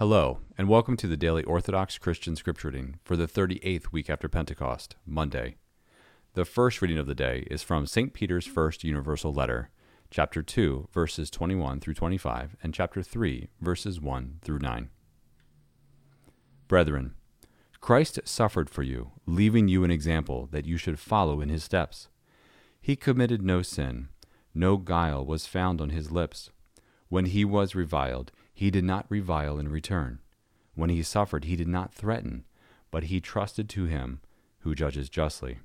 Hello, and welcome to the Daily Orthodox Christian Scripture Reading for the 38th week after Pentecost, Monday. The first reading of the day is from St. Peter's First Universal Letter, chapter 2, verses 21 through 25, and chapter 3, verses 1 through 9. Brethren, Christ suffered for you, leaving you an example that you should follow in his steps. He committed no sin, no guile was found on his lips. When he was reviled, he did not revile in return. When he suffered, he did not threaten, but he trusted to him who judges justly.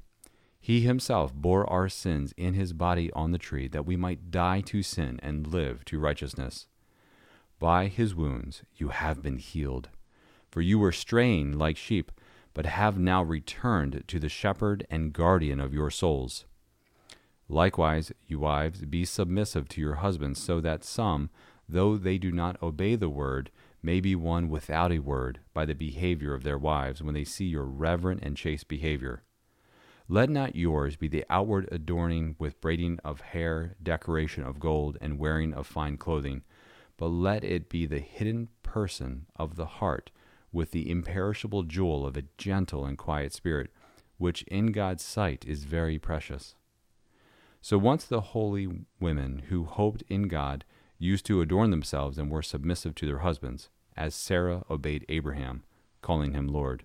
He himself bore our sins in his body on the tree, that we might die to sin and live to righteousness. By his wounds you have been healed. For you were straying like sheep, but have now returned to the shepherd and guardian of your souls. Likewise, you wives, be submissive to your husbands, so that some, though they do not obey the word, may be won without a word by the behavior of their wives when they see your reverent and chaste behavior. Let not yours be the outward adorning with braiding of hair, decoration of gold, and wearing of fine clothing, but let it be the hidden person of the heart, with the imperishable jewel of a gentle and quiet spirit, which in God's sight is very precious. So once the holy women who hoped in God used to adorn themselves and were submissive to their husbands, as Sarah obeyed Abraham, calling him Lord.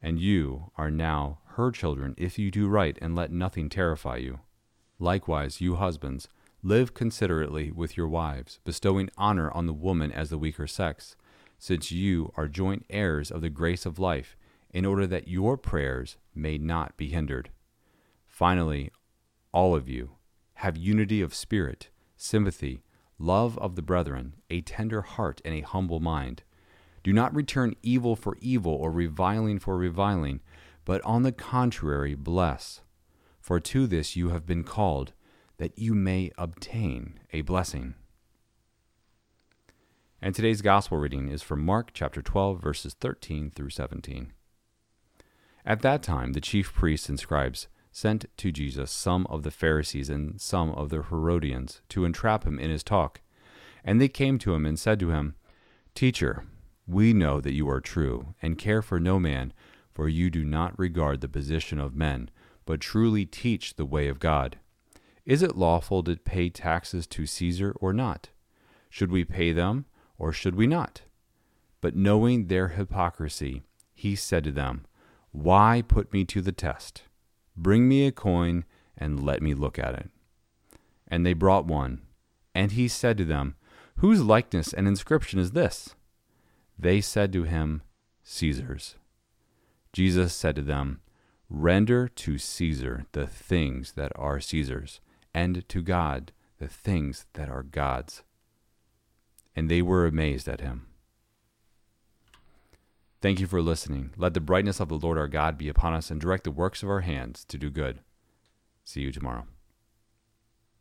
And you are now her children if you do right and let nothing terrify you. Likewise, you husbands, live considerately with your wives, bestowing honor on the woman as the weaker sex, since you are joint heirs of the grace of life, in order that your prayers may not be hindered. Finally, all of you have unity of spirit, sympathy, love of the brethren, a tender heart, and a humble mind. Do not return evil for evil or reviling for reviling, but on the contrary, bless. For to this you have been called, that you may obtain a blessing. And today's gospel reading is from Mark chapter 12, verses 13 through 17. At that time, the chief priests and scribes sent to Jesus some of the Pharisees and some of the Herodians to entrap him in his talk. And they came to him and said to him, Teacher, we know that you are true, and care for no man, for you do not regard the position of men, but truly teach the way of God. Is it lawful to pay taxes to Caesar or not? Should we pay them, or should we not? But knowing their hypocrisy, he said to them, Why put me to the test? Bring me a coin, and let me look at it. And they brought one. And he said to them, Whose likeness and inscription is this? They said to him, Caesar's. Jesus said to them, Render to Caesar the things that are Caesar's, and to God the things that are God's. And they were amazed at him. Thank you for listening. Let the brightness of the Lord our God be upon us and direct the works of our hands to do good. See you tomorrow.